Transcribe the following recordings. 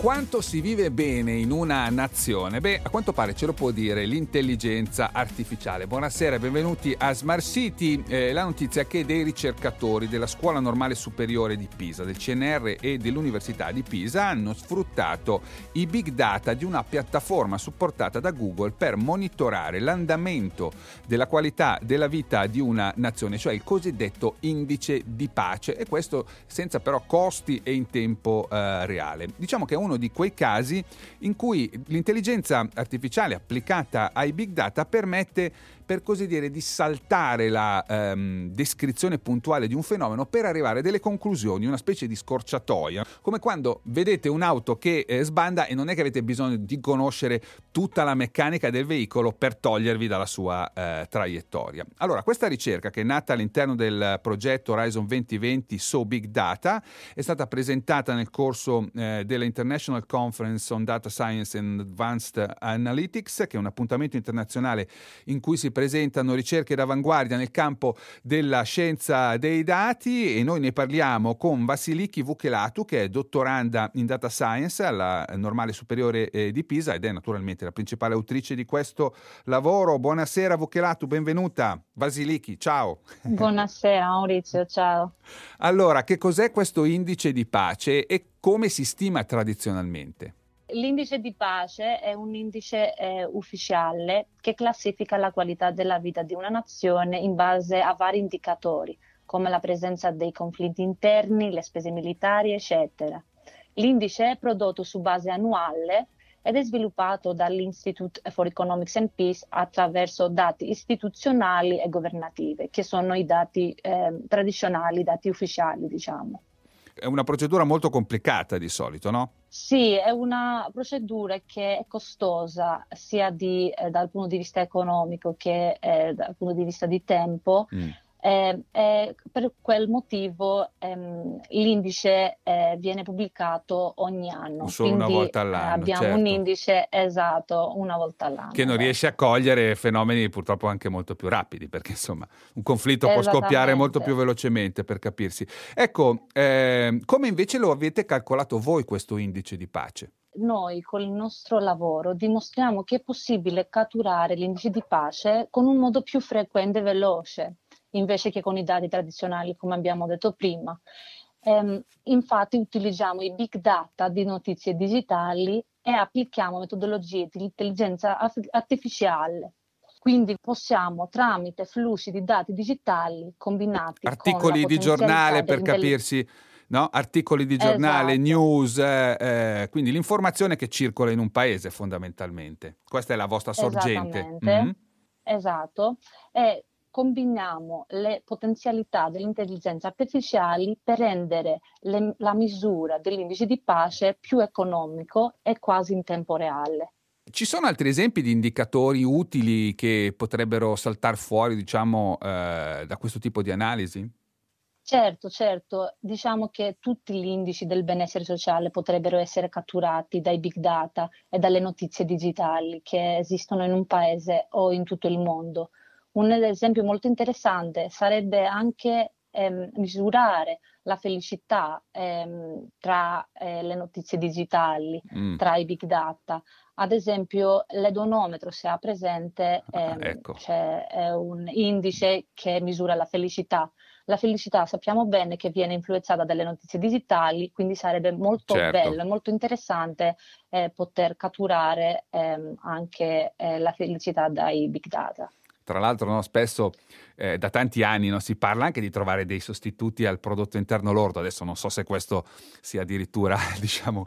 Quanto si vive bene in una nazione? Beh, a quanto pare ce lo può dire l'intelligenza artificiale. Buonasera, benvenuti a Smart City. Eh, la notizia è che dei ricercatori della Scuola Normale Superiore di Pisa, del CNR e dell'Università di Pisa hanno sfruttato i big data di una piattaforma supportata da Google per monitorare l'andamento della qualità della vita di una nazione, cioè il cosiddetto indice di pace e questo senza però costi e in tempo eh, reale. Diciamo che è uno uno di quei casi in cui l'intelligenza artificiale applicata ai big data permette per così dire, di saltare la ehm, descrizione puntuale di un fenomeno per arrivare a delle conclusioni, una specie di scorciatoia, come quando vedete un'auto che eh, sbanda e non è che avete bisogno di conoscere tutta la meccanica del veicolo per togliervi dalla sua eh, traiettoria. Allora, questa ricerca che è nata all'interno del progetto Horizon 2020 So Big Data è stata presentata nel corso eh, della International Conference on Data Science and Advanced Analytics, che è un appuntamento internazionale in cui si presenta presentano ricerche d'avanguardia nel campo della scienza dei dati e noi ne parliamo con Vasiliki Vukelatu che è dottoranda in data science alla Normale Superiore eh, di Pisa ed è naturalmente la principale autrice di questo lavoro. Buonasera Vukelatu, benvenuta. Vasiliki, ciao. Buonasera Maurizio, ciao. Allora, che cos'è questo indice di pace e come si stima tradizionalmente? L'indice di pace è un indice eh, ufficiale che classifica la qualità della vita di una nazione in base a vari indicatori, come la presenza dei conflitti interni, le spese militari, eccetera. L'indice è prodotto su base annuale ed è sviluppato dall'Institute for Economics and Peace attraverso dati istituzionali e governativi, che sono i dati eh, tradizionali, i dati ufficiali, diciamo è una procedura molto complicata di solito, no? Sì, è una procedura che è costosa sia di, eh, dal punto di vista economico che eh, dal punto di vista di tempo. Mm eh, eh, per quel motivo ehm, l'indice eh, viene pubblicato ogni anno. Solo una volta all'anno. abbiamo certo. un indice esatto una volta all'anno. Che non riesce a cogliere fenomeni purtroppo anche molto più rapidi, perché insomma un conflitto può scoppiare molto più velocemente per capirsi. Ecco, ehm, come invece lo avete calcolato voi questo indice di pace? noi con il nostro lavoro dimostriamo che è possibile catturare l'indice di pace con un modo più frequente e veloce invece che con i dati tradizionali, come abbiamo detto prima. Ehm, infatti utilizziamo i big data di notizie digitali e applichiamo metodologie di intelligenza artificiale. Quindi possiamo tramite flussi di dati digitali combinati articoli di giornale per capirsi No? articoli di giornale, esatto. news, eh, eh, quindi l'informazione che circola in un paese fondamentalmente. Questa è la vostra sorgente. Mm-hmm. Esatto. E combiniamo le potenzialità delle intelligenze artificiali per rendere le, la misura dell'indice di pace più economico e quasi in tempo reale. Ci sono altri esempi di indicatori utili che potrebbero saltare fuori, diciamo, eh, da questo tipo di analisi? Certo, certo, diciamo che tutti gli indici del benessere sociale potrebbero essere catturati dai big data e dalle notizie digitali che esistono in un paese o in tutto il mondo. Un esempio molto interessante sarebbe anche ehm, misurare la felicità ehm, tra eh, le notizie digitali, mm. tra i big data. Ad esempio, l'edonometro, se ha presente, ah, ehm, ah, ecco. c'è un indice che misura la felicità. La felicità sappiamo bene che viene influenzata dalle notizie digitali, quindi sarebbe molto certo. bello e molto interessante eh, poter catturare ehm, anche eh, la felicità dai big data. Tra l'altro no, spesso eh, da tanti anni no, si parla anche di trovare dei sostituti al prodotto interno lordo, adesso non so se questo sia addirittura diciamo,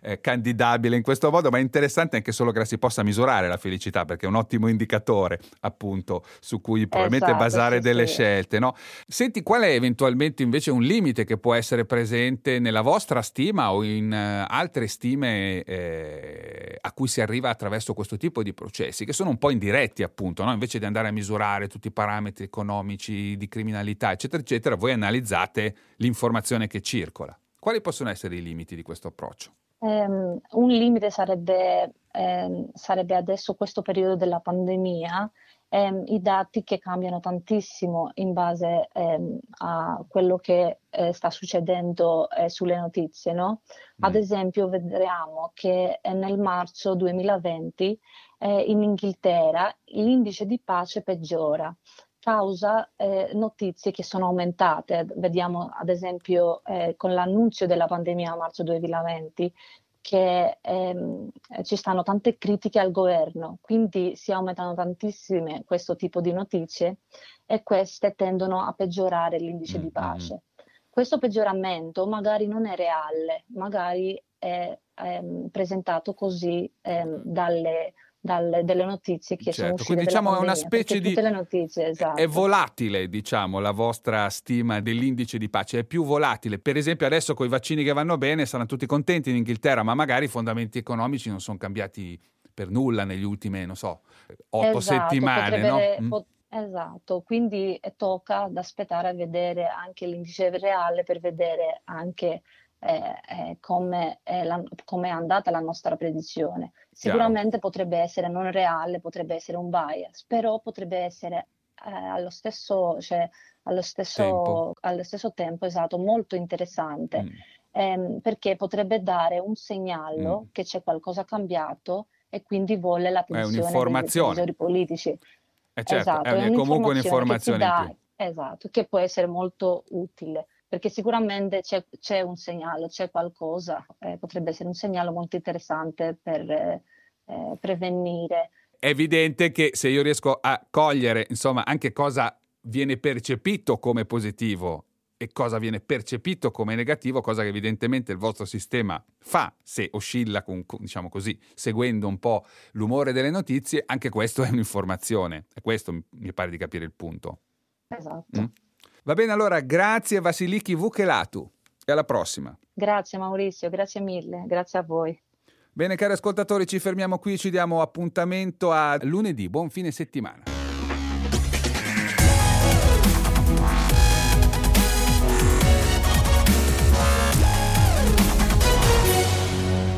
eh, candidabile in questo modo, ma è interessante anche solo che la si possa misurare la felicità, perché è un ottimo indicatore appunto su cui probabilmente esatto, basare sì, delle sì. scelte. No? Senti, qual è eventualmente invece un limite che può essere presente nella vostra stima o in uh, altre stime eh, a cui si arriva attraverso questo tipo di processi, che sono un po' indiretti appunto, no? Invece di andare a misurare tutti i parametri economici di criminalità, eccetera, eccetera, voi analizzate l'informazione che circola. Quali possono essere i limiti di questo approccio? Um, un limite sarebbe, um, sarebbe adesso questo periodo della pandemia ehm, i dati che cambiano tantissimo in base ehm, a quello che eh, sta succedendo eh, sulle notizie. No? Ad mm. esempio, vedremo che eh, nel marzo 2020 eh, in Inghilterra l'indice di pace peggiora causa eh, notizie che sono aumentate. Vediamo ad esempio eh, con l'annuncio della pandemia a marzo 2020 che ehm, ci stanno tante critiche al governo, quindi si aumentano tantissime questo tipo di notizie e queste tendono a peggiorare l'indice mm-hmm. di pace. Questo peggioramento magari non è reale, magari è ehm, presentato così ehm, dalle dalle, delle notizie che certo, sono uscite quindi diciamo è una specie di notizie, esatto. è volatile diciamo la vostra stima dell'indice di pace è più volatile per esempio adesso con i vaccini che vanno bene saranno tutti contenti in Inghilterra ma magari i fondamenti economici non sono cambiati per nulla negli ultimi non so otto esatto, settimane no? Mm. Pot- esatto quindi tocca ad aspettare a vedere anche l'indice reale per vedere anche eh, eh, come, è la, come, è andata la nostra predizione. Sicuramente Chiaro. potrebbe essere non reale, potrebbe essere un bias, però potrebbe essere eh, allo, stesso, cioè, allo, stesso, tempo. allo, stesso, tempo. esatto, molto interessante, mm. ehm, perché potrebbe dare un segnale mm. che c'è qualcosa cambiato e quindi vuole l'attenzione dei decisori politici. Eh certo, esatto, è, è comunque un'informazione che, dà, esatto, che può essere molto utile perché sicuramente c'è, c'è un segnale, c'è qualcosa, eh, potrebbe essere un segnale molto interessante per eh, prevenire. È evidente che se io riesco a cogliere, insomma, anche cosa viene percepito come positivo e cosa viene percepito come negativo, cosa che evidentemente il vostro sistema fa se oscilla, con, diciamo così, seguendo un po' l'umore delle notizie, anche questo è un'informazione. E questo mi pare di capire il punto. Esatto. Mm? Va bene, allora grazie Vasiliki Vukelatu e alla prossima. Grazie Maurizio, grazie mille, grazie a voi. Bene cari ascoltatori, ci fermiamo qui, ci diamo appuntamento a lunedì, buon fine settimana.